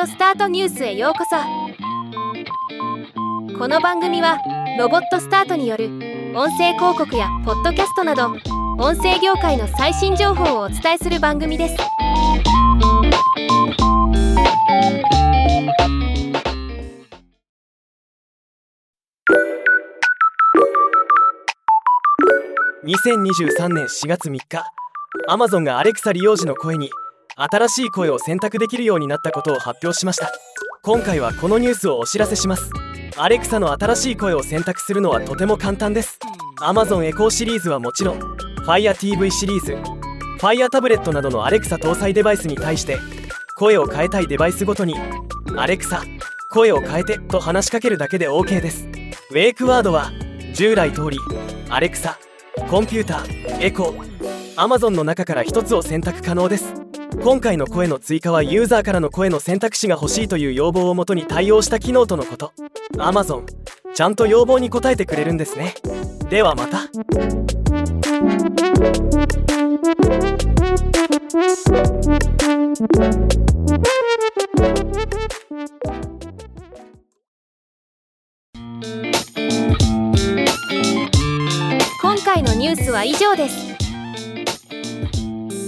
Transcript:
オスタートニュースへようこそ。この番組はロボットスタートによる音声広告やポッドキャストなど音声業界の最新情報をお伝えする番組です。2023年4月3日 Amazon がアレクサ利用時の声に新しい声を選択できるようになったことを発表しました。今回はこのニュースをお知らせします。アレクサの新しい声を選択するのはとても簡単です。Amazon エコーシリーズはもちろん FireTV シリーズ Fire タブレットなどのアレクサ搭載デバイスに対して声を変えたいデバイスごとにアレクサ声を変えてと話しかけるだけで OK です。ウェイクワードは従来通りアレクサコンピューターエコー Amazon の中から1つを選択可能です。今回の声の追加はユーザーからの声の選択肢が欲しいという要望をもとに対応した機能とのこと。Amazon ちゃんと要望に応えてくれるんですね。ではまた。今回のニュースは以上です。